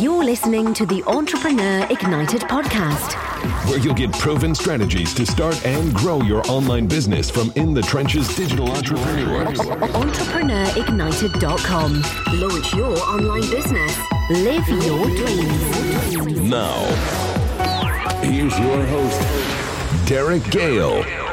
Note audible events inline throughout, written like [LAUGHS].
You're listening to the Entrepreneur Ignited podcast, where you'll get proven strategies to start and grow your online business from in the trenches digital entrepreneurs. EntrepreneurIgnited.com. Launch your online business. Live your dreams. Now, here's your host, Derek Gehl.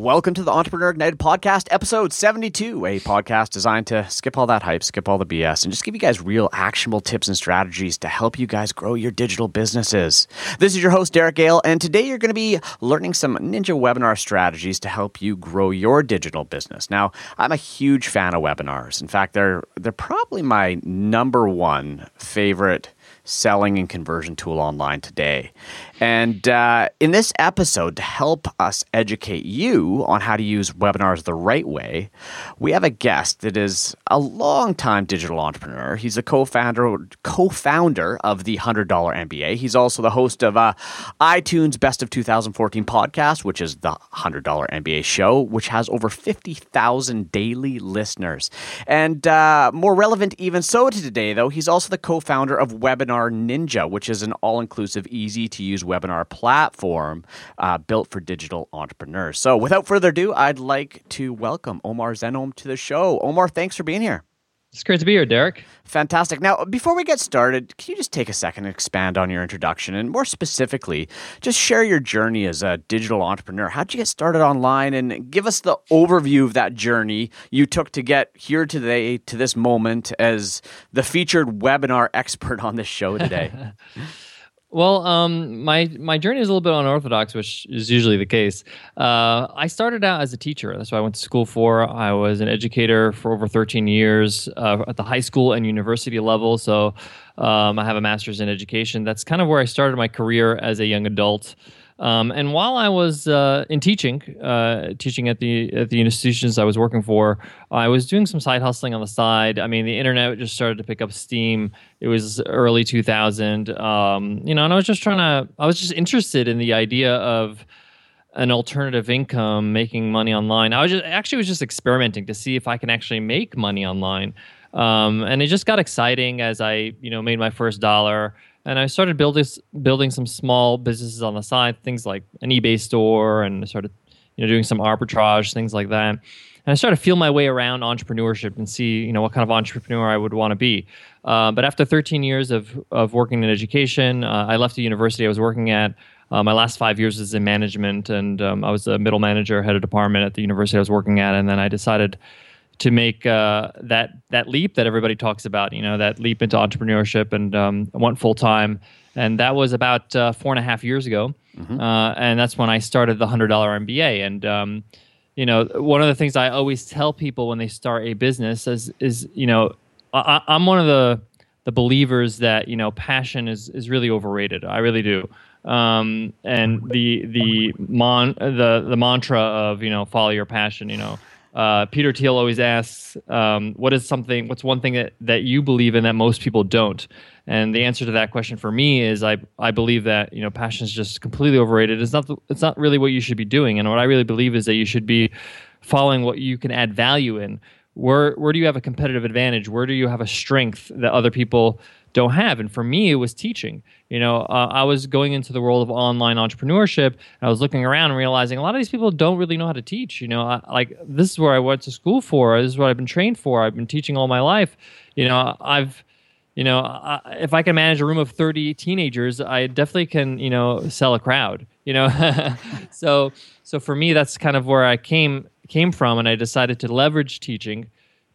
Welcome to the Entrepreneur Ignited Podcast, episode 72, a podcast designed to skip all that hype, skip all the BS, and just give you guys real actionable tips and strategies to help you guys grow your digital businesses. This is your host, Derek Gehl, and today you're going to be learning some ninja webinar strategies to help you grow your digital business. Now, I'm a huge fan of webinars. In fact, they're, they're probably my number one favorite selling and conversion tool online today. And uh, in this episode, to help us educate you on how to use webinars the right way, we have a guest that is a long-time digital entrepreneur. He's a co-founder co-founder of the Hundred Dollar MBA. He's also the host of uh, iTunes Best of 2014 podcast, which is the Hundred Dollar MBA show, which has over 50,000 daily listeners. And uh, more relevant, even so, to today, though, he's also the co-founder of Webinar Ninja, which is an all-inclusive, easy-to-use webinar platform uh, built for digital entrepreneurs. So, without further ado, I'd like to welcome Omar Zenhom to the show. Omar, thanks for being here. It's great to be here, Derek. Fantastic. Now, before we get started, can you just take a second and expand on your introduction and more specifically, just share your journey as a digital entrepreneur? How'd you get started online and give us the overview of that journey you took to get here today to this moment as the featured webinar expert on this show today? [LAUGHS] Well, um, my my journey is a little bit unorthodox, which is usually the case. Uh, I started out as a teacher. That's what I went to school for. I was an educator for over 13 years uh, at the high school and university level. So um, I have a master's in education. That's kind of where I started my career as a young adult. Um, and while I was uh, in teaching, uh, teaching at the at the institutions I was working for, I was doing some side hustling on the side. I mean, the internet just started to pick up steam. It was early 2000, um, you know, and I was just trying to. I was just interested in the idea of an alternative income, making money online. I was just actually was just experimenting to see if I can actually make money online. Um, and it just got exciting as I, you know, made my first dollar and I started building building some small businesses on the side, things like an eBay store, and I started you know doing some arbitrage, things like that. And I started to feel my way around entrepreneurship and see you know what kind of entrepreneur I would want to be. Uh, but after 13 years of of working in education, uh, I left the university I was working at. Uh, my last five years was in management, and um, I was a middle manager, head of department at the university I was working at. And then I decided to make uh, that that leap that everybody talks about. You know, that leap into entrepreneurship, and um, went full time. And that was about uh, four and a half years ago, mm-hmm. uh, and that's when I started the hundred dollar MBA. And um, you know, one of the things I always tell people when they start a business is, is you know, I, I'm one of the the believers that you know passion is is really overrated. I really do. Um, and the the mon the the mantra of you know follow your passion. You know, uh, Peter Thiel always asks, um, "What is something? What's one thing that, that you believe in that most people don't?" And the answer to that question for me is, I I believe that you know passion is just completely overrated. It's not the, it's not really what you should be doing. And what I really believe is that you should be following what you can add value in. Where where do you have a competitive advantage? Where do you have a strength that other people don't have. And for me, it was teaching. You know, uh, I was going into the world of online entrepreneurship. I was looking around and realizing a lot of these people don't really know how to teach. You know, I, like this is where I went to school for. This is what I've been trained for. I've been teaching all my life. You know, I've you know, I, if I can manage a room of 30 teenagers, I definitely can, you know, sell a crowd, you know. [LAUGHS] so so for me that's kind of where I came came from and I decided to leverage teaching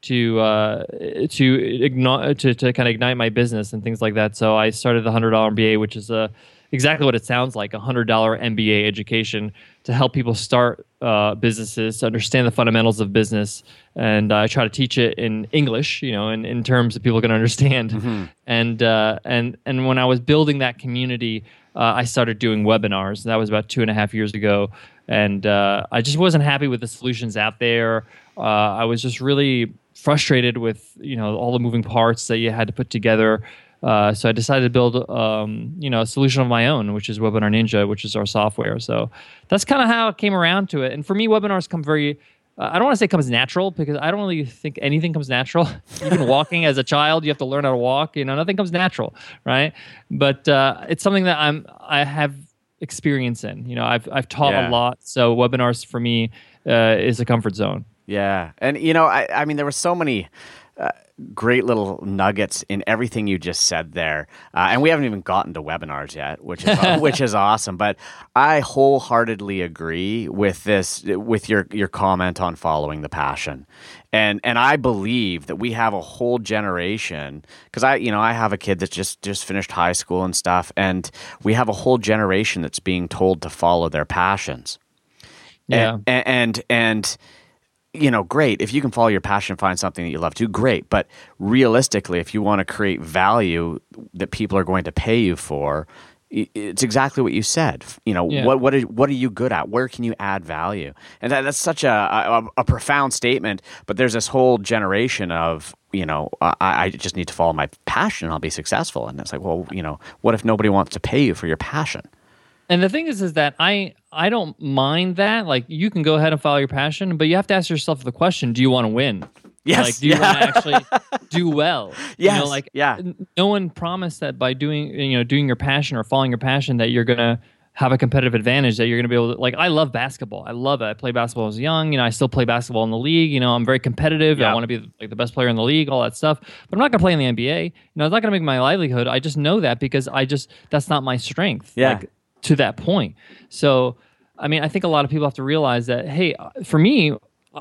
to uh, to ignite to, to kind of ignite my business and things like that. So I started the hundred dollar MBA, which is uh, exactly what it sounds like a hundred dollar MBA education to help people start uh, businesses, to understand the fundamentals of business, and I try to teach it in English, you know, in, in terms that people can understand. Mm-hmm. And uh, and and when I was building that community, uh, I started doing webinars. That was about two and a half years ago, and uh, I just wasn't happy with the solutions out there. I was just really frustrated with you know all the moving parts that you had to put together. Uh, so I decided to build um, you know a solution of my own, which is Webinar Ninja, which is our software. So that's kind of how it came around to it. And for me, webinars come very uh, I don't want to say comes natural because I don't really think anything comes natural. [LAUGHS] Even walking as a child, you have to learn how to walk. You know, nothing comes natural, right? But uh, it's something that I'm I have experience in. You know, I've I've taught Yeah. a lot, so webinars for me uh, is a comfort zone. Yeah, and you know, I, I mean, there were so many uh, great little nuggets in everything you just said there, uh, and we haven't even gotten to webinars yet, which is [LAUGHS] which is awesome. But I wholeheartedly agree with this, with your your comment on following the passion, and and I believe that we have a whole generation because I you know I have a kid that's just just finished high school and stuff, and we have a whole generation that's being told to follow their passions. Yeah. and and, and you know, great. If you can follow your passion, find something that you love to, great. But realistically, if you want to create value that people are going to pay you for, it's exactly what you said. You know, Yeah. what what are, what are you good at? Where can you add value? And that, that's such a, a a profound statement. But there's this whole generation of you know, I, I just need to follow my passion and I'll be successful. And it's like, well, you know, what if nobody wants to pay you for your passion? And the thing is, is that I I don't mind that. Like you can go ahead and follow your passion, but you have to ask yourself the question: Do you want to win? Yes, Like, do you yeah. want to actually do [LAUGHS] well? You know, like yeah. No one promised that by doing you know doing your passion or following your passion that you're gonna have a competitive advantage that you're going to be able to like i love basketball i love it i played basketball was young you know i still play basketball in the league you know i'm very competitive Yeah. i want to be like the best player in the league all that stuff but i'm not going to play in the nba you know it's not going to make my livelihood i just know that because i just that's not my strength Yeah. like to that point so i mean i think a lot of people have to realize that hey for me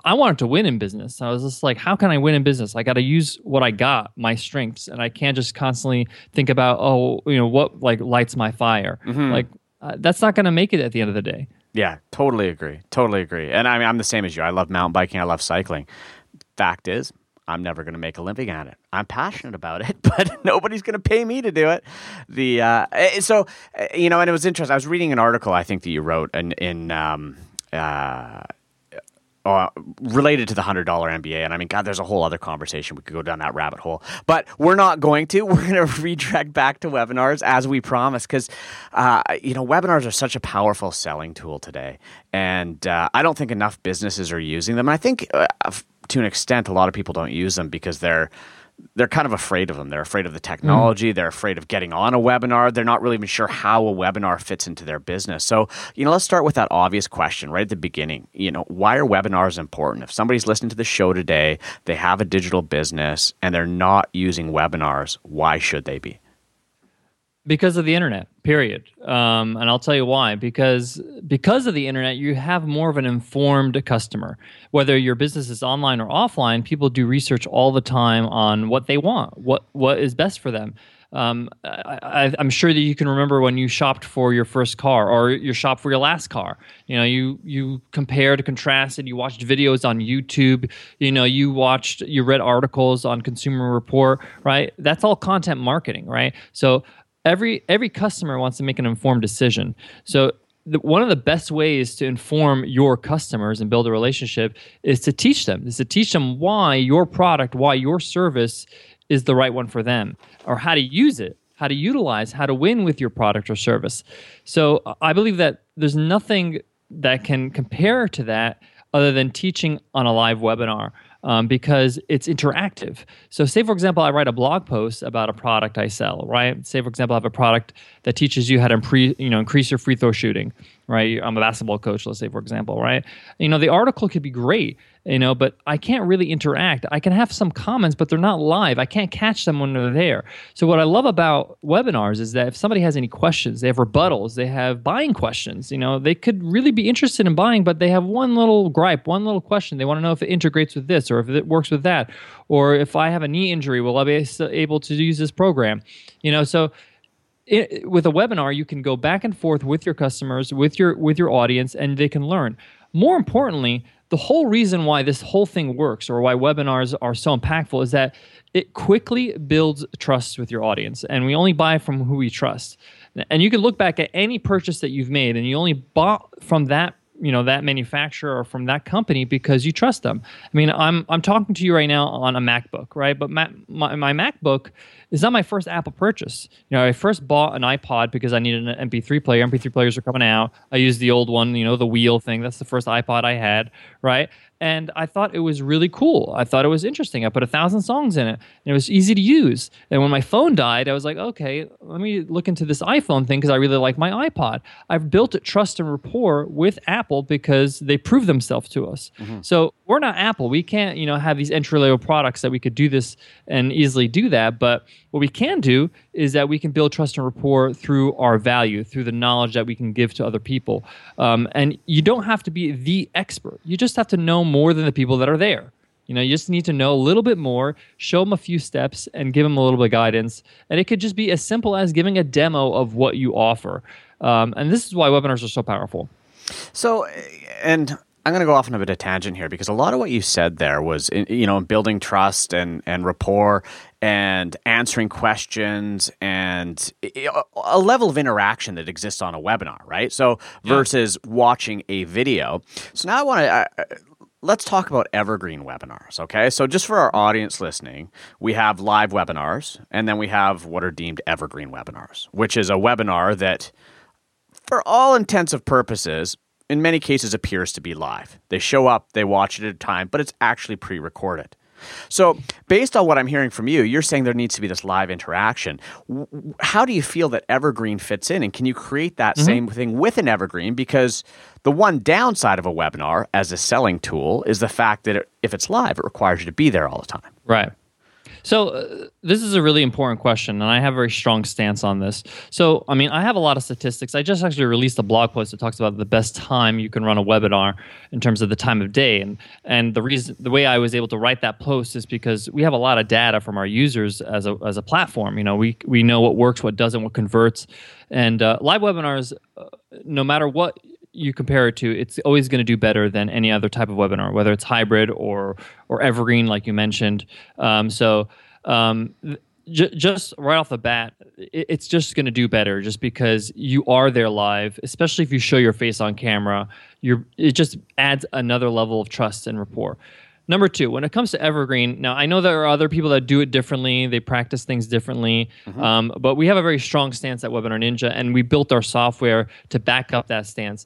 I wanted to win in business. I was just like, how can I win in business? I got to use what I got, my strengths, and I can't just constantly think about, oh, you know, what like lights my fire. Like uh, that's not going to make it at the end of the day. Yeah, totally agree. Totally agree. And I mean, I'm the same as you. I love mountain biking. I love cycling. Fact is, I'm never going to make a living at it. I'm passionate about it, [LAUGHS] but nobody's going to pay me to do it. The uh, eh, so eh, you know, and it was interesting. I was reading an article I think that you wrote in in um, uh, uh, related to the hundred dollar MBA. And I mean, God, there's a whole other conversation. We could go down that rabbit hole, but we're not going to. [LAUGHS] We're going to redirect back to webinars as we promised, because uh, you know, webinars are such a powerful selling tool today, and uh, I don't think enough businesses are using them. I think, uh, to an extent, a lot of people don't use them because they're they're kind of afraid of them. They're afraid of the technology. Mm. They're afraid of getting on a webinar. They're not really even sure how a webinar fits into their business. So, you know, let's start with that obvious question right at the beginning. You know, why are webinars important? If somebody's listening to the show today, they have a digital business and they're not using webinars, why should they be? Because of the internet period um, and i'll tell you why because because of the internet you have more of an informed customer whether your business is online or offline people do research all the time on what they want what what is best for them um, I, I'm sure that you can remember when you shopped for your first car or you shopped for your last car. You know, you you compared, contrasted. You watched videos on YouTube. You know, you watched, you read articles on Consumer Report. Right? That's all content marketing, right? So every every customer wants to make an informed decision. So the, one of the best ways to inform your customers and build a relationship is to teach them. Is to teach them why your product, why your service is the right one for them, or how to use it, how to utilize, how to win with your product or service. So I believe that there's nothing that can compare to that other than teaching on a live webinar um, because it's interactive. So, say for example, I write a blog post about a product I sell, right? Say for example, I have a product that teaches you how to impre- you know increase your free throw shooting, right? I'm a basketball coach, let's say for example, right? You know, the article could be great, you know, but I can't really interact. I can have some comments, but they're not live. I can't catch them when they're there. So, what I love about webinars is that if somebody has any questions, they have rebuttals, they have buying questions, you know, they could really be interested in buying, but they have one little gripe, one little question. They want to know if it integrates with this or if it works with that, or if I have a knee injury, will I be able to use this program? You know, so it, with a webinar you can go back and forth with your customers with your with your audience and they can learn more importantly the whole reason why this whole thing works or why webinars are so impactful is that it quickly builds trust with your audience and we only buy from who we trust. And you can look back at any purchase that you've made and you only bought from that you know that manufacturer or from that company because you trust them. I mean, I'm I'm talking to you right now on a MacBook, right? But my, my, my MacBook is not my first Apple purchase. You know, I first bought an iPod because I needed an MP3 player. MP3 players are coming out. I used the old one, you know, the wheel thing. That's the first iPod I had, right? And I thought it was really cool. I thought it was interesting. I put a thousand songs in it, and it was easy to use. And when my phone died, I was like, okay, let me look into this iPhone thing because I really like my iPod. I've built trust and rapport with Apple because they prove themselves to us. Mm-hmm. So we're not Apple. We can't, you know, have these entry level products that we could do this and easily do that. But what we can do is that we can build trust and rapport through our value, through the knowledge that we can give to other people. Um, and you don't have to be the expert. You just have to know more than the people that are there. You know, you just need to know a little bit more, show them a few steps, and give them a little bit of guidance. And it could just be as simple as giving a demo of what you offer. Um, and this is why webinars are so powerful. So, and I'm going to go off on a bit of tangent here because a lot of what you said there was, you know, building trust and, and rapport and answering questions and a level of interaction that exists on a webinar, right? So versus yeah. watching a video. So now I want to. Let's talk about evergreen webinars, okay? So, just for our audience listening, we have live webinars, and then we have what are deemed evergreen webinars, which is a webinar that, for all intents intensive purposes, in many cases appears to be live. They show up, they watch it at a time, but it's actually pre recorded. So, based on what I'm hearing from you, you're saying there needs to be this live interaction. How do you feel that Evergreen fits in? And can you create that mm-hmm. same thing with an Evergreen? Because the one downside of a webinar as a selling tool is the fact that it, if it's live, it requires you to be there all the time. Right. So uh, this is a really important question, and I have a very strong stance on this. So, I mean, I have a lot of statistics. I just actually released a blog post that talks about the best time you can run a webinar in terms of the time of day, and and the reason the way I was able to write that post is because we have a lot of data from our users as a as a platform. You know, we we know what works, what doesn't, what converts, and uh, live webinars, uh, no matter what you compare it to, it's always going to do better than any other type of webinar, whether it's hybrid or or evergreen, like you mentioned. Um, so um, j- just right off the bat, it, it's just going to do better, just because you are there live, especially if you show your face on camera. You're it just adds another level of trust and rapport. Number two, when it comes to evergreen, now I know there are other people that do it differently. They practice things differently, mm-hmm. um, but we have a very strong stance at Webinar Ninja, and we built our software to back up that stance.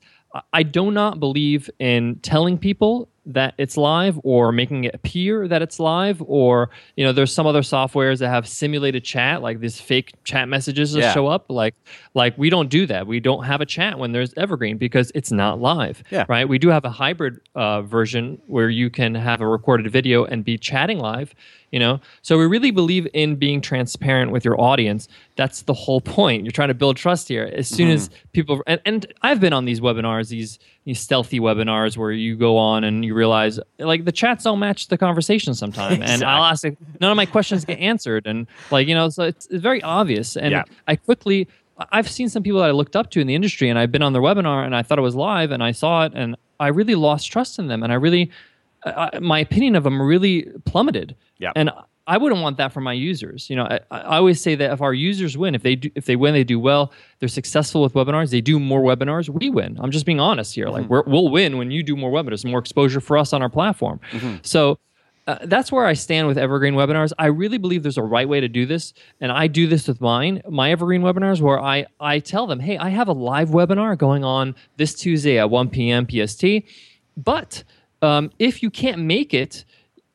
I do not believe in telling people that it's live or making it appear that it's live or you know there's some other softwares that have simulated chat like these fake chat messages that yeah. show up. Like like we don't do that. We don't have a chat when there's evergreen because it's not live yeah. right? We do have a hybrid uh, version where you can have a recorded video and be chatting live you know? So we really believe in being transparent with your audience. That's the whole point. You're trying to build trust here. As soon mm-hmm. as people and, and i've been on these webinars these these stealthy webinars where you go on and you realize like the chats don't match the conversation sometimes [LAUGHS] exactly. and i'll ask none of my questions get answered and like you know so it's, it's very obvious and yeah. i quickly i've seen some people that i looked up to in the industry and i've been on their webinar and i thought it was live and i saw it and i really lost trust in them and i really uh, my opinion of them really plummeted yeah. And I wouldn't want that for my users. You know, I, I, always say that if our users win, if they do, if they win, they do well. They're successful with webinars. They do more webinars. We win. I'm just being honest here. Mm-hmm. Like we will win when you do more webinars, more exposure for us on our platform. Mm-hmm. So. Uh, that's where I stand with evergreen webinars. I really believe there's a right way to do this, and I do this with mine, my evergreen webinars, where I I tell them, hey, I have a live webinar going on this Tuesday at 1 p.m. PST, but um, if you can't make it,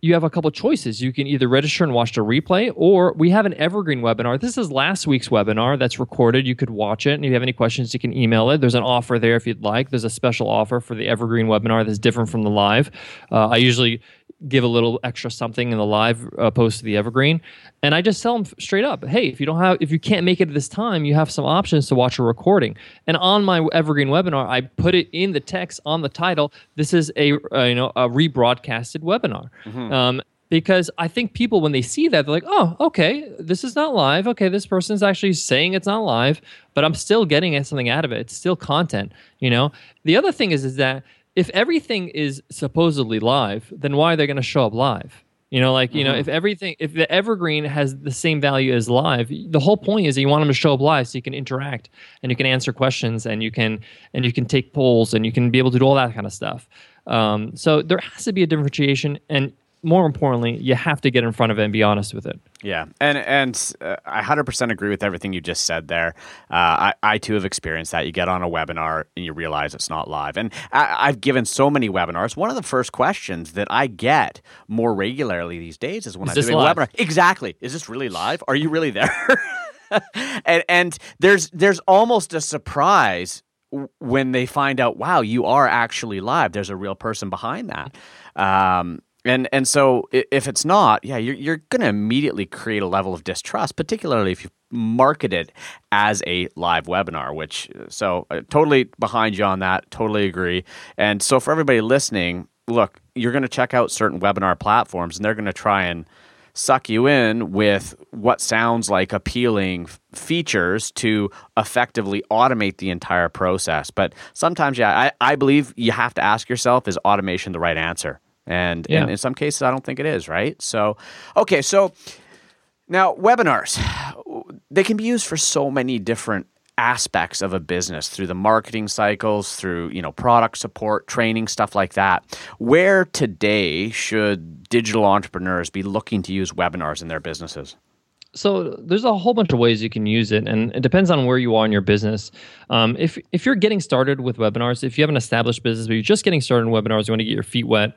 you have a couple choices. You can either register and watch the replay, or we have an evergreen webinar. This is last week's webinar that's recorded. You could watch it, and if you have any questions, you can email it. There's an offer there if you'd like. There's a special offer for the evergreen webinar that's different from the live. Uh, I usually give a little extra something in the live uh, post to the evergreen and i just tell them straight up hey if you don't have if you can't make it at this time you have some options to watch a recording and on my evergreen webinar i put it in the text on the title this is a uh, you know a rebroadcasted webinar mm-hmm. um, because I think people when they see that they're like, oh, okay, this is not live. Okay, this person's actually saying it's not live, but I'm still getting something out of it. It's still content, you know. The other thing is is that if everything is supposedly live, then why are they going to show up live? You know, like, you mm-hmm. know, if everything, if the evergreen has the same value as live, the whole point is that you want them to show up live so you can interact and you can answer questions and you can, and you can take polls and you can be able to do all that kind of stuff. Um, so there has to be a differentiation. And more importantly, you have to get in front of it and be honest with it. Yeah, and and uh, I 100% agree with everything you just said there. Uh, I I too have experienced that. You get on a webinar and you realize it's not live. And I, I've given so many webinars. One of the first questions that I get more regularly these days is when Is I'm doing live? a webinar. Exactly. Is this really live? Are you really there? [LAUGHS] and and there's there's almost a surprise when they find out, wow, you are actually live. There's a real person behind that. Um, and and so if it's not, yeah, you're you're going to immediately create a level of distrust, particularly if you market it as a live webinar. Which so uh, totally behind you on that. Totally agree. And so for everybody listening, look, you're going to check out certain webinar platforms, and they're going to try and suck you in with what sounds like appealing f- features to effectively automate the entire process. But sometimes, yeah, I, I believe you have to ask yourself is automation the right answer? And, and in some cases, I don't think it is, right? So, okay, so now webinars, they can be used for so many different aspects of a business through the marketing cycles through you know product support training stuff like that. Where today should digital entrepreneurs be looking to use webinars in their businesses? So there's a whole bunch of ways you can use it and it depends on where you are in your business. Um, if, if you're getting started with webinars if you have an established business but you're just getting started in webinars you want to get your feet wet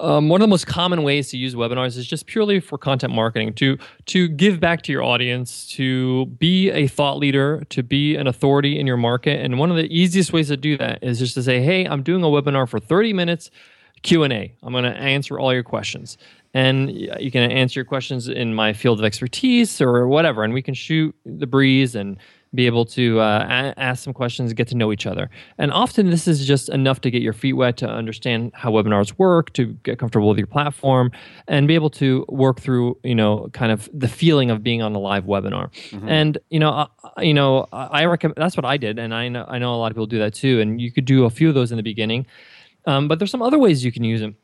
um, one of the most common ways to use webinars is just purely for content marketing to to give back to your audience to be a thought leader to be an authority in your market. And one of the easiest ways to do that is just to say hey i'm doing a webinar for 30 minutes q&a i'm going to answer all your questions. And you can answer your questions in my field of expertise or whatever and we can shoot the breeze and be able to uh, a- ask some questions, get to know each other. And often this is just enough to get your feet wet to understand how webinars work, to get comfortable with your platform, and be able to work through, you know, kind of the feeling of being on a live webinar. And you know, I, you know, I I recommend that's what I did, and I know I know a lot of people do that too. And you could do a few of those in the beginning. Um, but there's some other ways you can use them.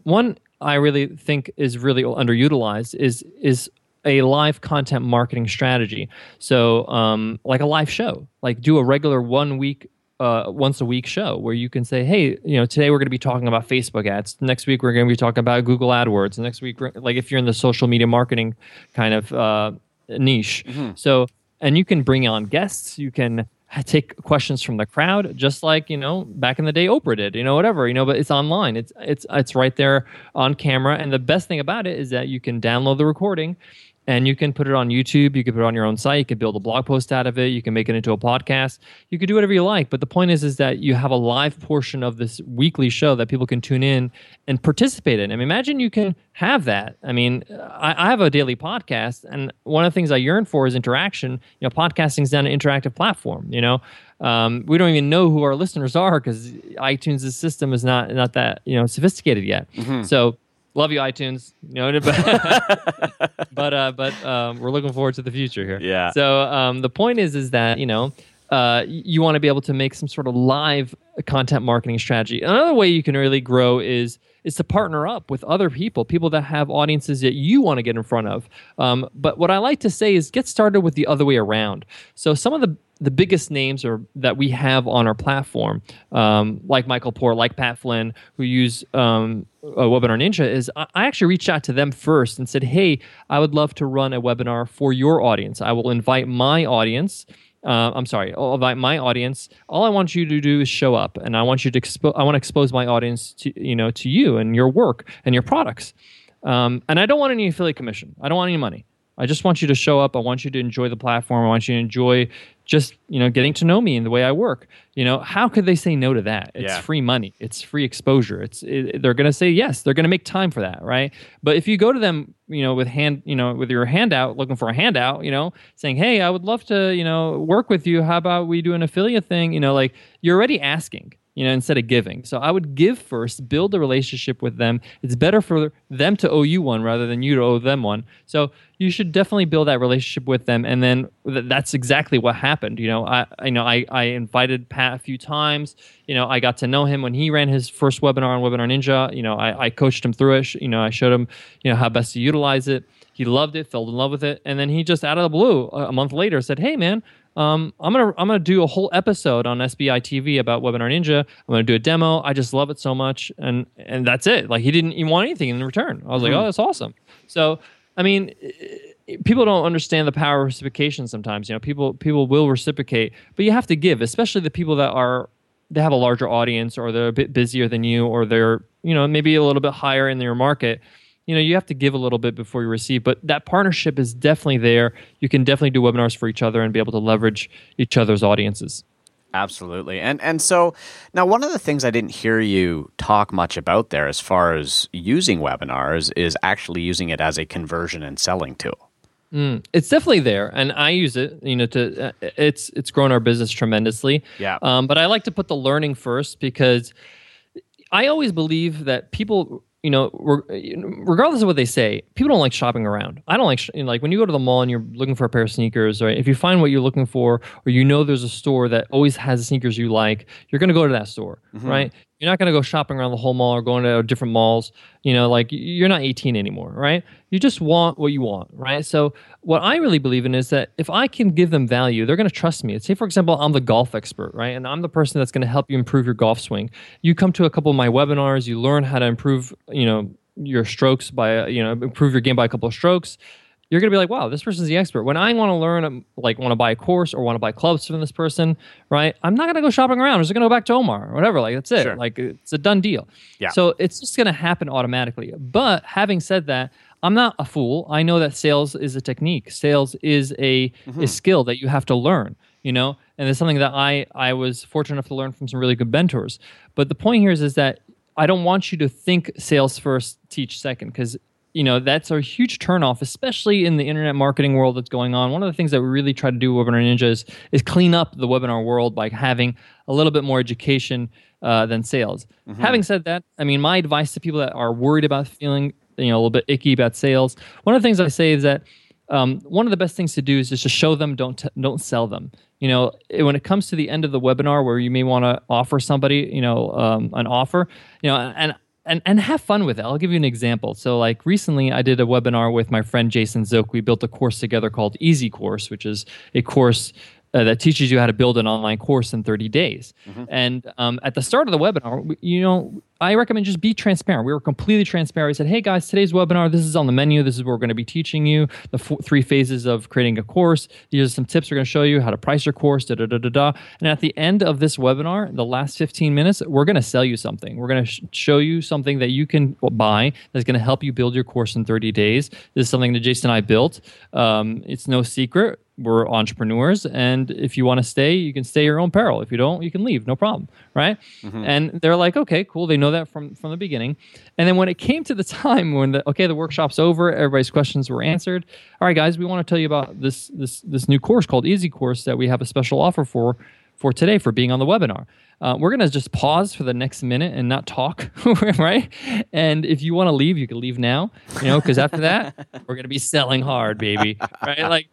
[CLEARS THROAT] One I really think is really underutilized is is a live content marketing strategy. So, um, like a live show, like do a regular one week, uh, once a week show where you can say, hey, you know, today we're going to be talking about Facebook ads. Next week we're going to be talking about Google AdWords. Next week, like if you're in the social media marketing kind of uh, niche. So, and you can bring on guests. You can take questions from the crowd, just like you know back in the day Oprah did. You know, whatever. You know, but it's online. It's it's it's right there on camera. And the best thing about it is that you can download the recording. And you can put it on YouTube. You can put it on your own site. You can build a blog post out of it. You can make it into a podcast. You can do whatever you like. But the point is, is that you have a live portion of this weekly show that people can tune in and participate in. I mean, imagine you can have that. I mean, I, I have a daily podcast, and one of the things I yearn for is interaction. You know, podcasting is now an interactive platform. You know, um, we don't even know who our listeners are because iTunes' system is not not that you know sophisticated yet. So. Love you, iTunes. You know, but [LAUGHS] but uh, but um, we're looking forward to the future here. Yeah. So um, the point is, is that you know, uh, you want to be able to make some sort of live content marketing strategy. Another way you can really grow is is to partner up with other people, people that have audiences that you want to get in front of. Um, but what I like to say is get started with the other way around. So some of the the biggest names are that we have on our platform, um, like Michael Poor, like Pat Flynn, who use um, Webinar Ninja, is I I actually reached out to them first and said, "Hey, I would love to run a webinar for your audience. I will invite my audience." Uh, I'm sorry. I'll invite my audience. All I want you to do is show up, and I want you to expose. I want to expose my audience to you know to you and your work and your products. Um, and I don't want any affiliate commission. I don't want any money. I just want you to show up. I want you to enjoy the platform. I want you to enjoy just you know getting to know me and the way I work. You know, how could they say no to that? It's Yeah. free money. It's free exposure. It's it, they're going to say yes. They're going to make time for that, right? But if you go to them, you know, with hand, you know, with your handout, looking for a handout, you know, saying, "Hey, I would love to, you know, work with you. How about we do an affiliate thing?" You know, like you're already asking you know, instead of giving. So I would give first, build a relationship with them. It's better for them to owe you one rather than you to owe them one. So you should definitely build that relationship with them, and then th- that's exactly what happened. You know, I, you know I, I invited Pat a few times. You know, I got to know him when he ran his first webinar on Webinar Ninja. You know, I, I coached him through it. You know, I showed him, you know, how best to utilize it. He loved it, fell in love with it, and then he just out of the blue, a a month later, said, "Hey, man, um, I'm gonna I'm gonna do a whole episode on SPI TV about Webinar Ninja. I'm gonna do a demo. I just love it so much, and and that's it. Like he didn't even want anything in return. I was like, oh, that's awesome. So I mean, people don't understand the power of reciprocation sometimes you know people people will reciprocate but you have to give especially the people that are they have a larger audience or they're a bit busier than you or they're you know maybe a little bit higher in their market you know you have to give a little bit before you receive but that partnership is definitely there you can definitely do webinars for each other and be able to leverage each other's audiences Absolutely. And and so now one of the things I didn't hear you talk much about there as far as using webinars is actually using it as a conversion and selling tool. Mm, it's definitely there, and I use it. You know, to uh, it's it's grown our business tremendously. Yeah. Um, but I like to put the learning first because I always believe that people you know, regardless of what they say, people don't like shopping around. I don't like sh- like when you go to the mall and you're looking for a pair of sneakers, or if you find what you're looking for, or you know there's a store that always has the sneakers you like, you're going to go to that store, mm-hmm. right? You're not going to go shopping around the whole mall or going to different malls. You know, like you're not 18 anymore, right? You just want what you want, right? So, what I really believe in is that if I can give them value, they're going to trust me. Say, for example, I'm the golf expert, right? And I'm the person that's going to help you improve your golf swing. You come to a couple of my webinars, you learn how to improve, you know, your strokes by, you know, improve your game by a couple of strokes you're gonna be like, wow, this person's the expert. When I want to learn, um, like, want to buy a course or want to buy clubs from this person, right? I'm not gonna go shopping around. I'm just gonna go back to Omar or whatever. Like, that's it. Sure. Like, it's a done deal. Yeah. So it's just gonna happen automatically. But having said that, I'm not a fool. I know that sales is a technique. Sales is a, mm-hmm. a skill that you have to learn. You know, and it's something that I I was fortunate enough to learn from some really good mentors. But the point here is is that I don't want you to think sales first, teach second, because you know that's a huge turnoff especially in the internet marketing world that's going on. One of the things that we really try to do webinar ninjas is clean up the webinar world by having a little bit more education uh, than sales. Mm-hmm. having said that i mean my advice to people that are worried about feeling you know a little bit icky about sales one of the things i say is that um, one of the best things to do is just to show them don't t- don't sell them. You know when it comes to the end of the webinar where you may want to offer somebody you know um, an offer you know and and and have fun with it. I'll give you an example. So like recently I did a webinar with my friend Jason Zook. We built a course together called Easy Course, which is a course uh, that teaches you how to build an online course in 30 days. Mm-hmm. And um, at the start of the webinar, you know, I recommend just be transparent. We were completely transparent. We said, hey guys, today's webinar, this is on the menu. This is what we're going to be teaching you the four, three phases of creating a course. These are some tips we're going to show you how to price your course, da da da da da. And at the end of this webinar, the last 15 minutes, we're going to sell you something. We're going to sh- show you something that you can buy that's going to help you build your course in 30 days. This is something that Jason and I built. Um, it's no secret we're entrepreneurs and if you want to stay you can stay your own peril. If you don't you can leave no problem right? Mm-hmm. and they're like okay cool they know that from from the beginning. And then when it came to the [LAUGHS] time when the okay the workshop's over everybody's questions were answered all right guys we want to tell you about this this this new course called easy course that we have a special offer for for today for being on the webinar. Uh, we're going to just pause for the next minute and not talk [LAUGHS] right? And if you want to leave you can leave now you know because after that [LAUGHS] we're going to be selling hard baby right? Like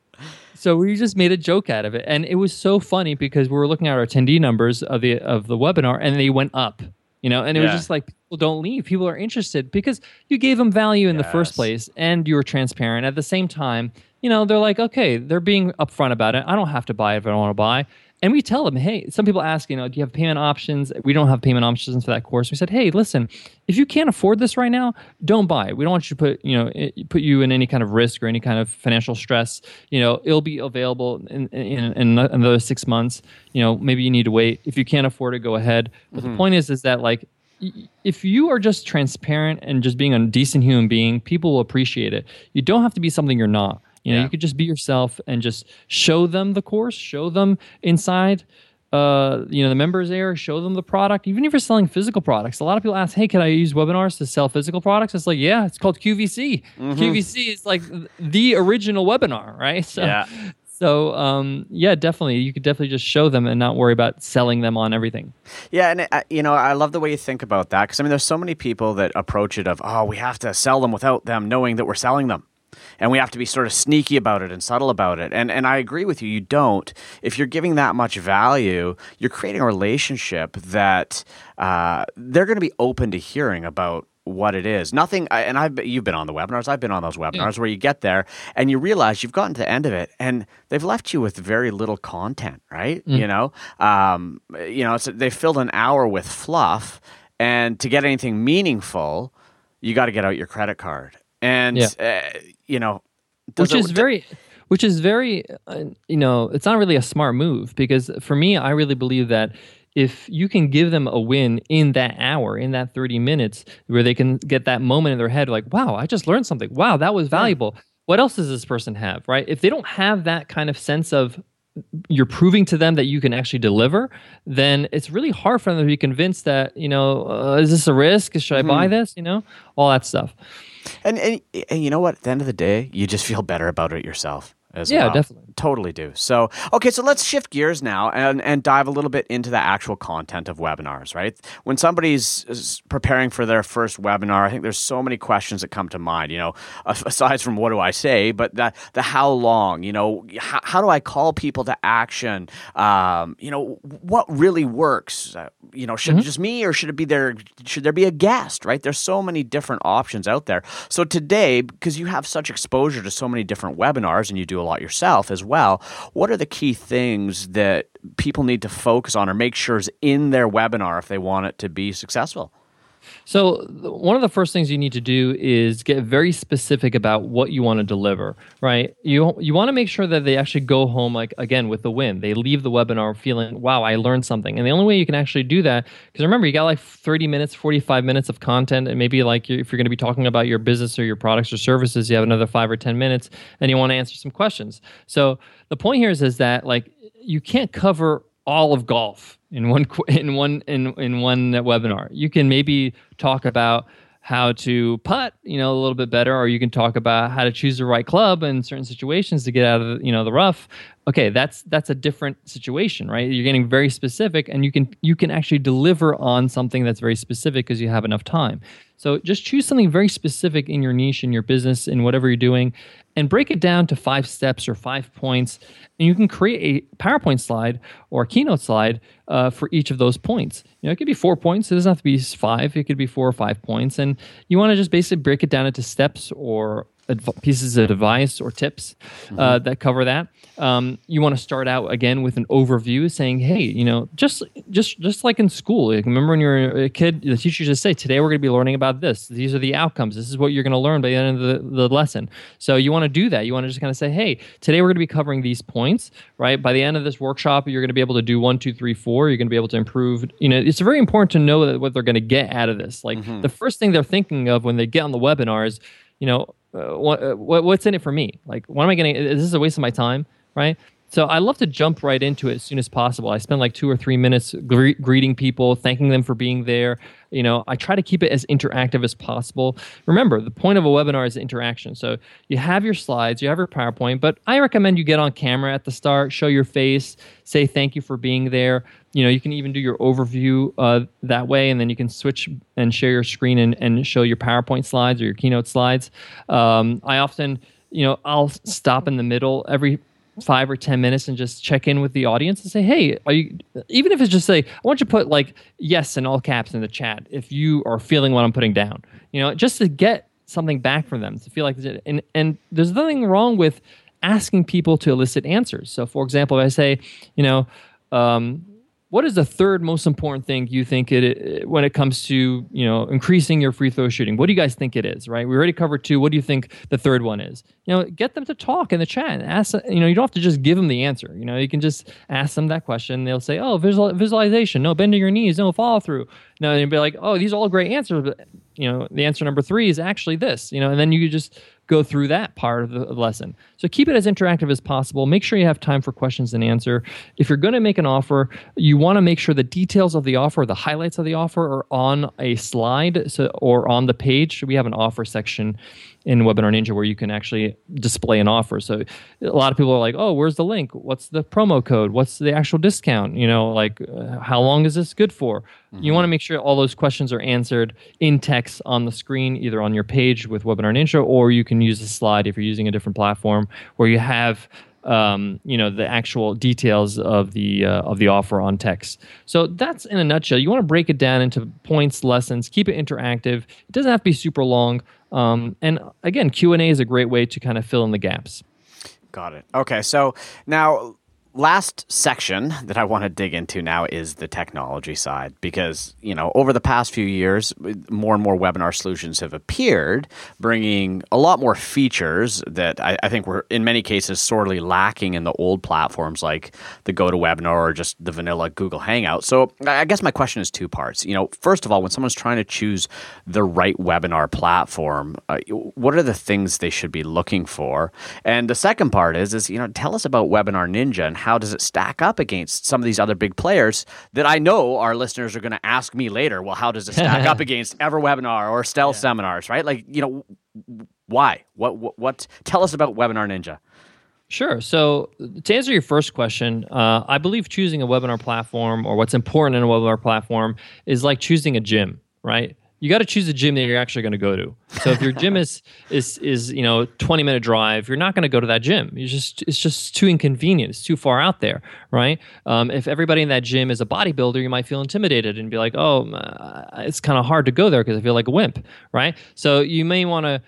so we just made a joke out of it, and it was so funny because we were looking at our attendee numbers of the of the webinar, and they went up. You know, and it yeah. was just like people don't leave. People are interested because you gave them value in yes. the first place, and you were transparent. At the same time, you know, they're like, okay, they're being upfront about it. I don't have to buy it if I don't want to buy. And we tell them, hey, some people ask, you know, do you have payment options? We don't have payment options for that course. We said, hey, listen, if you can't afford this right now, don't buy it. We don't want you to put, you know, put you in any kind of risk or any kind of financial stress. You know, it'll be available in, in, in another six months. You know, maybe you need to wait. If you can't afford it, go ahead. But mm-hmm. the point is, is that like, if you are just transparent and just being a decent human being, people will appreciate it. You don't have to be something you're not. You know, yeah. you could just be yourself and just show them the course, show them inside uh, you know, the members there, show them the product. Even if you're selling physical products, a lot of people ask, "Hey, can I use webinars to sell physical products?" It's like, yeah, it's called QVC. Mm-hmm. QVC is like the original webinar, right? So, yeah. So, um, yeah, definitely, you could definitely just show them and not worry about selling them on everything. Yeah, and uh, you know, I love the way you think about that because I mean, there's so many people that approach it of, "Oh, we have to sell them without them knowing that we're selling them." And we have to be sort of sneaky about it and subtle about it. And and I agree with you. You don't. If you're giving that much value, you're creating a relationship that uh, they're going to be open to hearing about what it is. Nothing, and I've you've been on the webinars. I've been on those webinars where you get there and you realize you've gotten to the end of it, and they've left you with very little content. Right? Mm. You know, um, you know, they filled an hour with fluff, and to get anything meaningful, you got to get out your credit card. And yeah. uh, you know, which it- is very which is very uh, you know it's not really a smart move because for me i really believe that if you can give them a win in that hour in that 30 minutes where they can get that moment in their head like wow i just learned something wow that was valuable what else does this person have right if they don't have that kind of sense of you're proving to them that you can actually deliver, then it's really hard for them to be convinced that you know uh, is this a risk? Should I buy this? You know, all that stuff. And, and and you know what? At the end of the day, you just feel better about it yourself as Yeah, well. definitely. Totally do. So, okay, so let's shift gears now and, and dive a little bit into the actual content of webinars, right? When somebody's preparing for their first webinar, I think there's so many questions that come to mind, you know, aside from what do I say, but the, the how long, you know, how, how do I call people to action? Um, you know, what really works? Uh, you know, should it just me or should it be there? Should there be a guest, right? There's so many different options out there. So today, because you have such exposure to so many different webinars and you do a lot yourself as well, what are the key things that people need to focus on or make sure is in their webinar if they want it to be successful? So one of the first things you need to do is get very specific about what you want to deliver, right? You you want to make sure that they actually go home like again with the win. They leave the webinar feeling, "Wow, I learned something." And the only way you can actually do that because remember, you got like 30 minutes, 45 minutes of content and maybe like if you're going to be talking about your business or your products or services, you have another 5 or 10 minutes and you want to answer some questions. So the point here is is that like you can't cover all of golf in one in one in in one webinar. You can maybe talk about how to putt, you know, a little bit better, or you can talk about how to choose the right club in certain situations to get out of you know the rough. Okay, that's that's a different situation, right? You're getting very specific, and you can you can actually deliver on something that's very specific because you have enough time. So just choose something very specific in your niche, in your business, in whatever you're doing, and break it down to five steps or five points. And you can create a PowerPoint slide or a keynote slide uh, for each of those points. You know, it could be four points. It doesn't have to be five. It could be four or five points. And you want to just basically break it down into steps or adv- pieces of advice or tips uh, that cover that. Um, you want to start out again with an overview, saying, "Hey, you know, just just just like in school. Like, remember when you're a kid, the teacher just say, "Today we're going to be learning about this. These are the outcomes. This is what you're going to learn by the end of the, the lesson." So you want to do that. You want to just kind of say, "Hey, today we're going to be covering these points. Right by the end of this workshop, you're going to be able to do one, two, three, four. You're going to be able to improve. You know, it's very important to know that what they're going to get out of this. Like the first thing they're thinking of when they get on the webinar is, you know, uh, uh, what what's in it for me? Like, what am I getting? Is this a waste of my time? Right? So I love to jump right into it as soon as possible. I spend like two or three minutes gre- greeting people, thanking them for being there. You know, I try to keep it as interactive as possible. Remember, the point of a webinar is interaction. So you have your slides, you have your PowerPoint, but I recommend you get on camera at the start, show your face, say thank you for being there. You know, you can even do your overview uh, that way, and then you can switch and share your screen and, and show your PowerPoint slides or your keynote slides. Um, I often, you know, I'll stop in the middle every five or ten minutes and just check in with the audience and say, "Hey, are you?" Even if it's just say, "I want you to put like yes in all caps in the chat if you are feeling what I'm putting down," you know, just to get something back from them to feel like and and there's nothing wrong with asking people to elicit answers. So, for example, if I say, you know. Um, what is the third most important thing you think it when it comes to you know increasing your free throw shooting? What do you guys think it is? Right, we already covered two. What do you think the third one is? You know, get them to talk in the chat. And ask you know you don't have to just give them the answer. You know, you can just ask them that question. They'll say, oh, visual, visualization, no bending your knees, no follow through. No, you'd be like, oh, these are all great answers, but you know, the answer number three is actually this. You know, and then you just go through that part of the lesson. So keep it as interactive as possible. Make sure you have time for questions and answer. If you're going to make an offer, you want to make sure the details of the offer, the highlights of the offer are on a slide so, or on the page. We have an offer section in Webinar Ninja where you can actually display an offer. So a lot of people are like, "Oh, where's the link? What's the promo code? What's the actual discount? You know, like uh, how long is this good for?" You want to make sure all those questions are answered in text on the screen, either on your page with Webinar Ninja, or you can use a slide if you're using a different platform where you have um, you know the actual details of the uh, of the offer on text. So that's in a nutshell. You want to break it down into points, lessons, keep it interactive. It doesn't have to be super long. Um, and again, Q and A is a great way to kind of fill in the gaps. Got it. Okay, so now last section that I want to dig into now is the technology side because, you know, over the past few years, more and more webinar solutions have appeared, bringing a lot more features that I, I think were, in many cases, sorely lacking in the old platforms like the GoToWebinar or just the vanilla Google Hangout. So I guess my question is two parts. You know, first of all, when someone's trying to choose the right webinar platform, uh, what are the things they should be looking for? And the second part is, is, you know, tell us about Webinar Ninja and how does it stack up against some of these other big players that I know our listeners are going to ask me later? Well, how does it stack up [LAUGHS] against EverWebinar or Stealth yeah. Seminars, right? Like, you know, why? What, what, what? Tell us about Webinar Ninja. Sure. So, to answer your first question, uh, I believe choosing a webinar platform or what's important in a webinar platform is like choosing a gym, right? You got to choose a gym that you're actually going to go to. So if your gym [LAUGHS] is is is you know 20 minute drive, you're not going to go to that gym. You just it's just too inconvenient. It's too far out there, right? Um, if everybody in that gym is a bodybuilder, you might feel intimidated and be like, oh, uh, it's kind of hard to go there because I feel like a wimp, right? So you may want to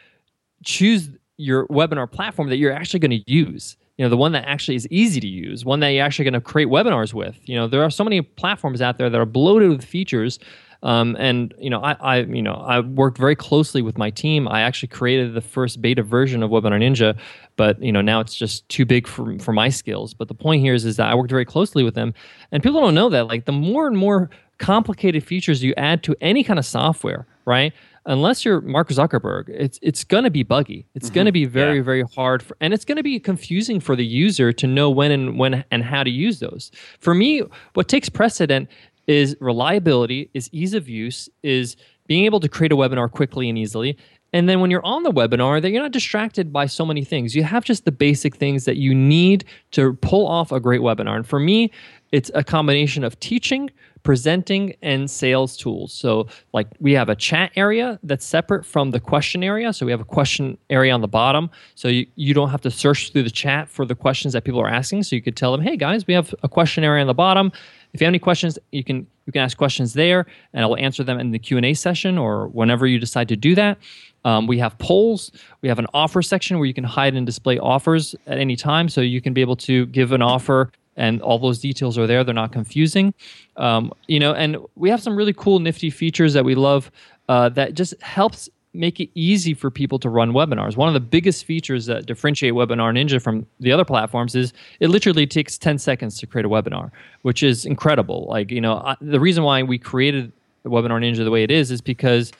choose your webinar platform that you're actually going to use you know the one that actually is easy to use one that you're actually going to create webinars with you know there are so many platforms out there that are bloated with features um, and you know, I, I, you know, I worked very closely with my team. I actually created the first beta version of Webinar Ninja, but you know, now it's just too big for for my skills. But the point here is, is that I worked very closely with them, and people don't know that. Like the more and more complicated features you add to any kind of software, right? unless you're Mark Zuckerberg, it's it's going to be buggy. It's mm-hmm. going to be very yeah. very hard, for, and it's going to be confusing for the user to know when and when and how to use those. For me, what takes precedent is reliability, is ease of use, is being able to create a webinar quickly and easily. And then when you're on the webinar, that you're not distracted by so many things. You have just the basic things that you need to pull off a great webinar. And for me, it's a combination of teaching, presenting, and sales tools. So, like we have a chat area that's separate from the question area. So we have a question area on the bottom. So you, you don't have to search through the chat for the questions that people are asking. So you could tell them, hey guys, we have a question area on the bottom if you have any questions, you can you can ask questions there, and I will answer them in the Q and A session or whenever you decide to do that. Um, we have polls. We have an offer section where you can hide and display offers at any time, so you can be able to give an offer, and all those details are there. They're not confusing, um, you know. And we have some really cool, nifty features that we love uh, that just helps make it easy for people to run webinars. One of the biggest features that differentiate Webinar Ninja from the other platforms is it literally takes 10 seconds to create a webinar, which is incredible. Like, you know, I, the reason why we created Webinar Ninja the way it is is because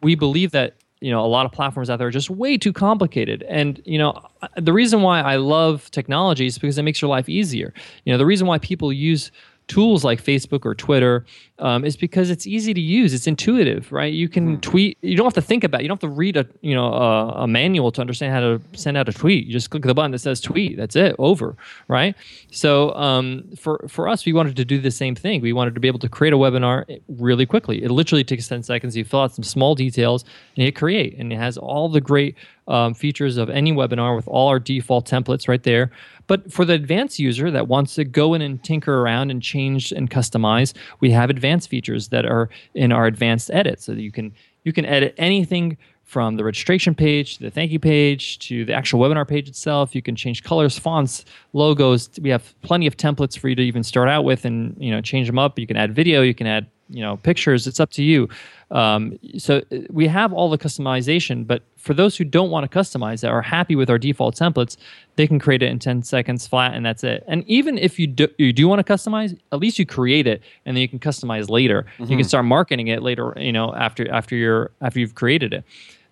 we believe that you know a lot of platforms out there are just way too complicated and you know the reason why i love technology is because it makes your life easier you know the reason why people use tools like Facebook or Twitter um, is because it's easy to use. It's intuitive, right? You can mm. tweet. You don't have to think about. it. You don't have to read a you know a, a, manual to understand how to send out a tweet. You just click the button that says tweet. That's it. Over, right? So um, for for us, we wanted to do the same thing. We wanted to be able to create a webinar really quickly. It literally takes ten seconds. You fill out some small details and hit create, and it has all the great um, features of any webinar with all our default templates right there. But for the advanced user that wants to go in and tinker around and change and customize, we have advanced features that are in our advanced edit. So that you can you can edit anything from the registration page to the thank you page to the actual webinar page itself. You can change colors, fonts, logos. We have plenty of templates for you to even start out with and you know change them up. You can add video, you can add you know pictures. It's up to you. Um, so uh, we have all the customization, but for those who don't want to customize that are happy with our default templates, they can create it in 10 seconds flat and that's it. And even if you do, you do want to customize, at least you create it and then you can customize later. Mm-hmm. You can mm-hmm. start marketing it later, you know, after after you're after you've created it.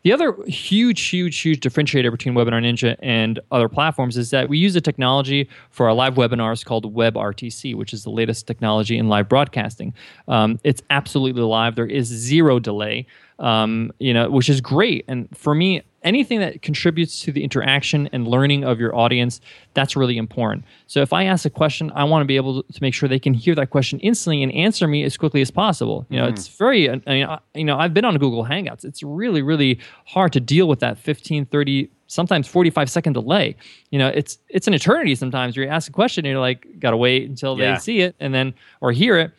The other huge, huge, huge differentiator between Webinar Ninja and other platforms is that we use a technology for our live webinars called WebRTC, which is the latest technology in live broadcasting. Um, it's absolutely live. There is zero delay um, you know, which is great. And for me, anything that contributes to the interaction and learning of your audience, that's really important. So if I ask a question, I want to be able to make sure they can hear that question instantly and answer me as quickly as possible. You know, mm-hmm. it's very, I mean, I, you know, I've been on Google Hangouts. It's really, really hard to deal with that 15, 30, sometimes 45 second delay. You know, it's it's an eternity sometimes where you ask a question and you're like, gotta wait until yeah. they see it and then or hear it.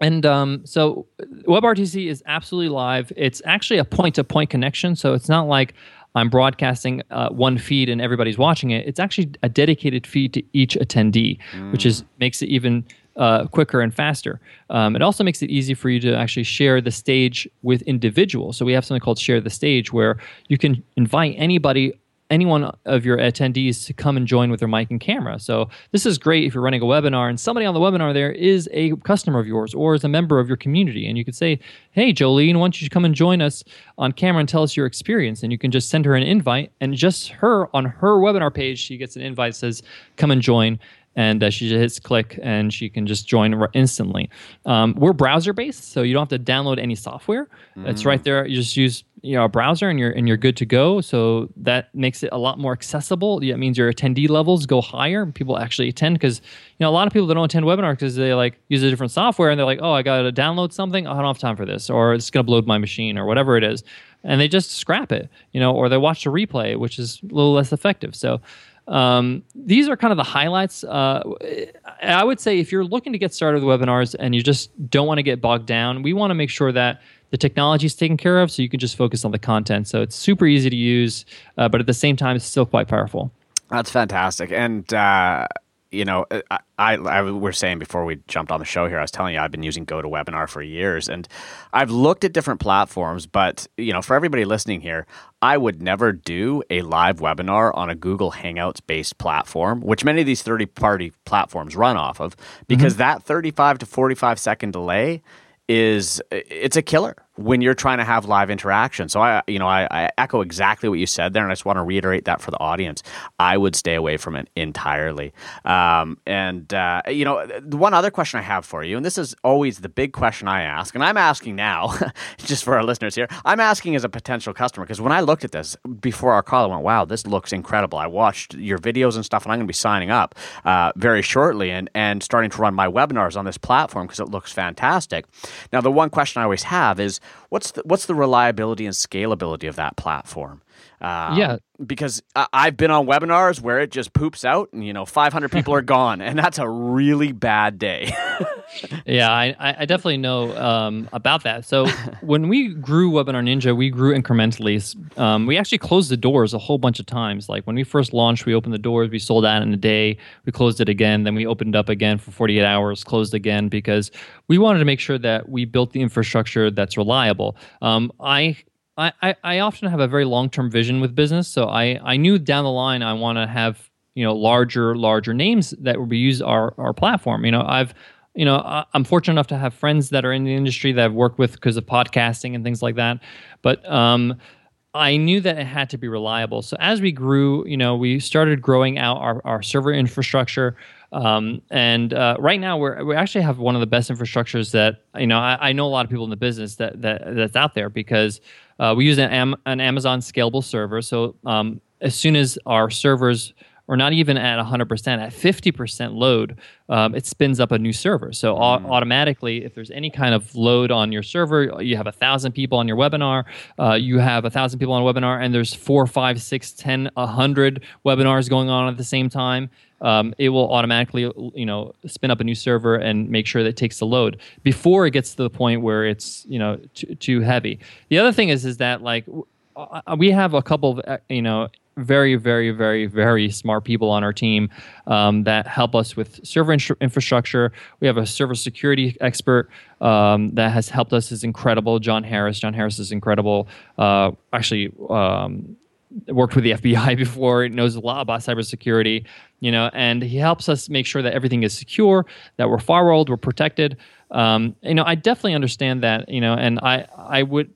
And um, so WebRTC is absolutely live. It's actually a point to point connection. So it's not like I'm broadcasting uh, one feed and everybody's watching it. It's actually a dedicated feed to each attendee, mm. which is makes it even uh, quicker and faster. Um, it also makes it easy for you to actually share the stage with individuals. So we have something called Share the Stage, where you can invite anybody anyone of your attendees to come and join with their mic and camera. So this is great if you're running a webinar and somebody on the webinar there is a customer of yours or is a member of your community. And you could say, hey, Jolene, why don't you come and join us on camera and tell us your experience? And you can just send her an invite and just her on her webinar page, she gets an invite says, come and join and uh, she just hits click and she can just join instantly. Um, we're browser based, so you don't have to download any software. Mm. It's right there. You just use you know a browser and you're and you're good to go. So that makes it a lot more accessible. It means your attendee levels go higher. People actually attend because you know a lot of people that don't attend webinars because they like use a different software and they're like, oh, I got to download something. I don't have time for this, or it's gonna blow my machine, or whatever it is, and they just scrap it. You know, or they watch the replay, which is a little less effective. So um, these are kind of the highlights. Uh, I would say if you're looking to get started with webinars and you just don't want to get bogged down, we want to make sure that the technology is taken care of so you can just focus on the content. So it's super easy to use, uh, but at the same time, it's still quite powerful. That's fantastic. And, uh, you know, uh, I, I, I were saying before we jumped on the show here, I was telling you I've been using GoToWebinar for years, and I've looked at different platforms. But you know, for everybody listening here, I would never do a live webinar on a Google Hangouts based platform, which many of these third party platforms run off of, because mm-hmm. that thirty five to forty five second delay is it's a killer when you're trying to have live interaction. So I, you know, I, I, echo exactly what you said there, and I just want to reiterate that for the audience. I would stay away from it entirely. Um, and uh, you know, the one other question I have for you, and this is always the big question I ask, and I'm asking now, [LAUGHS] just for our listeners here, I'm asking as a potential customer because when I looked at this before our call, I went, "Wow, this looks incredible." I watched your videos and stuff, and I'm going to be signing up uh, very shortly and and starting to run my webinars on this platform because it looks fantastic. Now, the one question I always have is what's the, what's the reliability and scalability of that platform? Um, yeah, because I, have been on webinars where it just poops out, and you know, 500 people are [LAUGHS] gone, and that's a really bad day. [LAUGHS] yeah, I, I definitely know um, about that. So [LAUGHS] when we grew Webinar Ninja, we grew incrementally. Um, we actually closed the doors a whole bunch of times. Like when we first launched, we opened the doors, we sold out in a day, we closed it again, then we opened up again for 48 hours, closed again because we wanted to make sure that we built the infrastructure that's reliable. Um, I I, I often have a very long term vision with business. So I, I knew down the line I want to have you know larger larger names that will be use our our platform. You know I've you know I'm fortunate enough to have friends that are in the industry that I've worked with because of podcasting and things like that. But um, I knew that it had to be reliable. So as we grew, you know, we started growing out our, our server infrastructure. Um, and uh, right now, we're we actually have one of the best infrastructures that you know. I, I, know a lot of people in the business that that that's out there because uh, we use an, an Amazon scalable server. So um, as soon as our servers are not even at 100%, at 50% load, um, it spins up a new server. So mm. automatically, if there's any kind of load on your server, you have a thousand people on your webinar, uh, you have a thousand people on a webinar, and there's four, five, six, ten, a hundred webinars going on at the same time um, it will automatically you know spin up a new server and make sure that it takes the load before it gets to the point where it's you know too, too heavy. The other thing is is that like uh, we have a couple of uh, you know very very very very smart people on our team um, that help us with server in- infrastructure. We have a server security expert um, that has helped us is incredible. John harris john harris is incredible. Uh, actually um, worked with the [LAUGHS] FBI before, knows a lot about cybersecurity, you know, and he helps us make sure that everything is secure, that we're firewalled, we're protected. Um, you know, I definitely understand that, you know, and I I would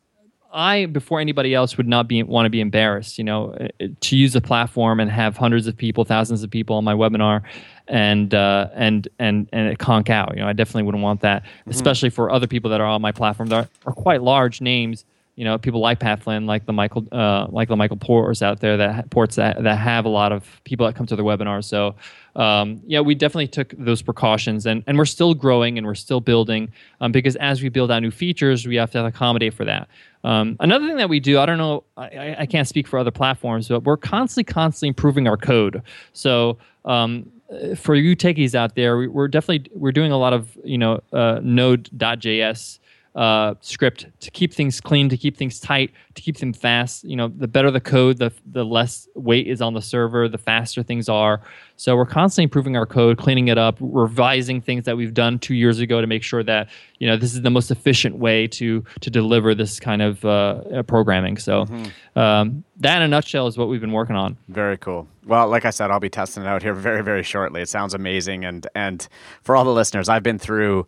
I before anybody else would not be want to be embarrassed, you know, uh, to use a platform and have hundreds of people, thousands of people on my webinar, and uh, and and and it conk out. You know, I definitely wouldn't want that, mm-hmm. especially for other people that are on my platform that are, are quite large names you know people like Pat Flynn, like the Michael, uh, like the Michael Ports out there that ports that, that have a lot of people that come to their webinars. So um, yeah, we definitely took those precautions, and and we're still growing and we're still building um, because as we build out new features, we have to accommodate for that. Um, another thing that we do, I don't know, I, I, can't speak for other platforms, but we're constantly, constantly improving our code. So um, for you techies out there, we, are definitely we're doing a lot of you know uh, Node.js uh, script to keep things clean, to keep things tight, to keep them fast. You know, the better the code, the the less weight is on the server, the faster things are. So we're constantly improving our code, cleaning it up, revising things that we've done two years ago to make sure that you know this is the most efficient way to to deliver this kind of uh, programming. So mm-hmm. um, that, in a nutshell, is what we've been working on. Very cool. Well, like I said, I'll be testing it out here very very shortly. It sounds amazing, and and for all the listeners, I've been through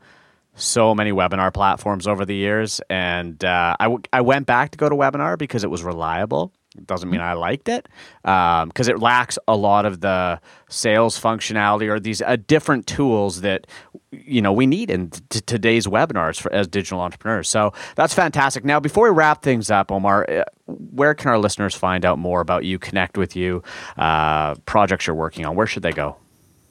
so many webinar platforms over the years, and uh, I, w- I went back to GoToWebinar because it was reliable. It doesn't mean I liked it because um, it lacks a lot of the sales functionality or these uh, different tools that you know we need in t- today's webinars for, as digital entrepreneurs. So that's fantastic. Now, before we wrap things up, Omar, uh, where can our listeners find out more about you, connect with you, uh, projects you're working on? Where should they go?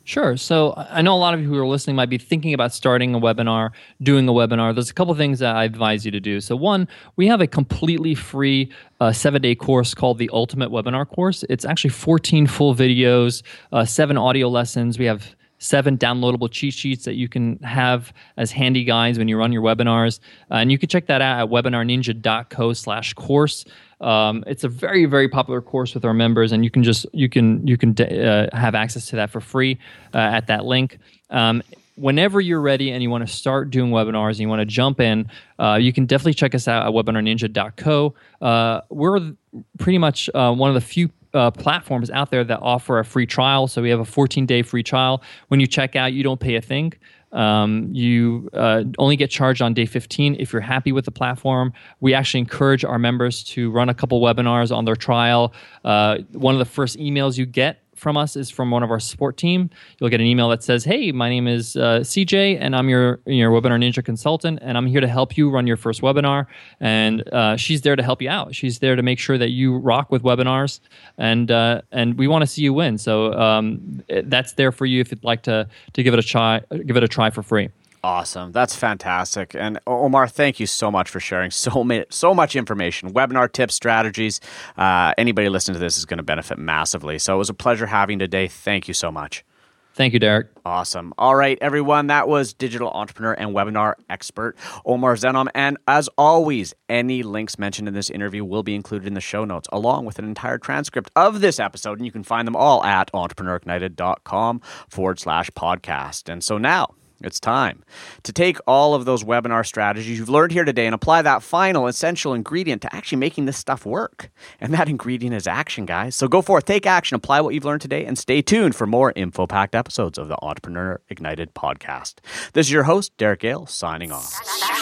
Sure. So I know a lot of you who are listening might be thinking about starting a webinar, doing a webinar. There's a couple things that I advise you to do. So one, we have a completely free uh, seven-day course called the Ultimate Webinar Course. It's actually 14 full videos, uh, seven audio lessons. We have seven downloadable cheat sheets that you can have as handy guides when you run your webinars. Uh, and you can check that out at webinarninja.co slash course. Um, it's a very very popular course with our members, and you can just you can you can uh, have access to that for free uh, at that link. Um, whenever you're ready and you want to start doing webinars and you want to jump in, uh, you can definitely check us out at webinarninja.co. Uh, we're pretty much uh, one of the few uh, platforms out there that offer a free trial. So we have a 14 day free trial. When you check out, you don't pay a thing. Um, you uh, only get charged on day 15 if you're happy with the platform. We actually encourage our members to run a couple webinars on their trial. Uh, one of the first emails you get from us is from one of our support team. You'll get an email that says, "Hey, my name is uh, CJ, and I'm your your Webinar Ninja consultant, and I'm here to help you run your first webinar." And uh, she's there to help you out. She's there to make sure that you rock with webinars, and uh, and we want to see you win. So um, that's there for you if you'd like to to give it a try. Give it a try for free. Awesome. That's fantastic. And Omar, thank you so much for sharing so many, so much information, webinar tips, strategies. Uh, anybody listening to this is going to benefit massively. So it was a pleasure having today. Thank you so much. Thank you, Derek. Awesome. All right, everyone. That was digital entrepreneur and webinar expert Omar Zenhom. And as always, any links mentioned in this interview will be included in the show notes, along with an entire transcript of this episode. And you can find them all at entrepreneurignited.com forward slash podcast. And so now, it's time to take all of those webinar strategies you've learned here today and apply that final essential ingredient to actually making this stuff work. And that ingredient is action, guys. So go forth, take action, apply what you've learned today, and stay tuned for more info packed episodes of the Entrepreneur Ignited podcast. This is your host, Derek Gehl, signing off.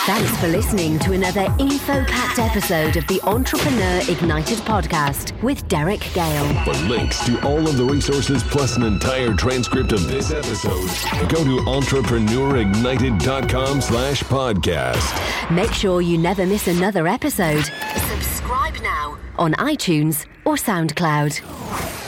Thanks for listening to another info packed episode of the Entrepreneur Ignited podcast with Derek Gehl. For links to all of the resources plus an entire transcript of this episode, go to Entrepreneur entrepreneurignited.com slash podcast. Make sure you never miss another episode. Subscribe now on iTunes or SoundCloud.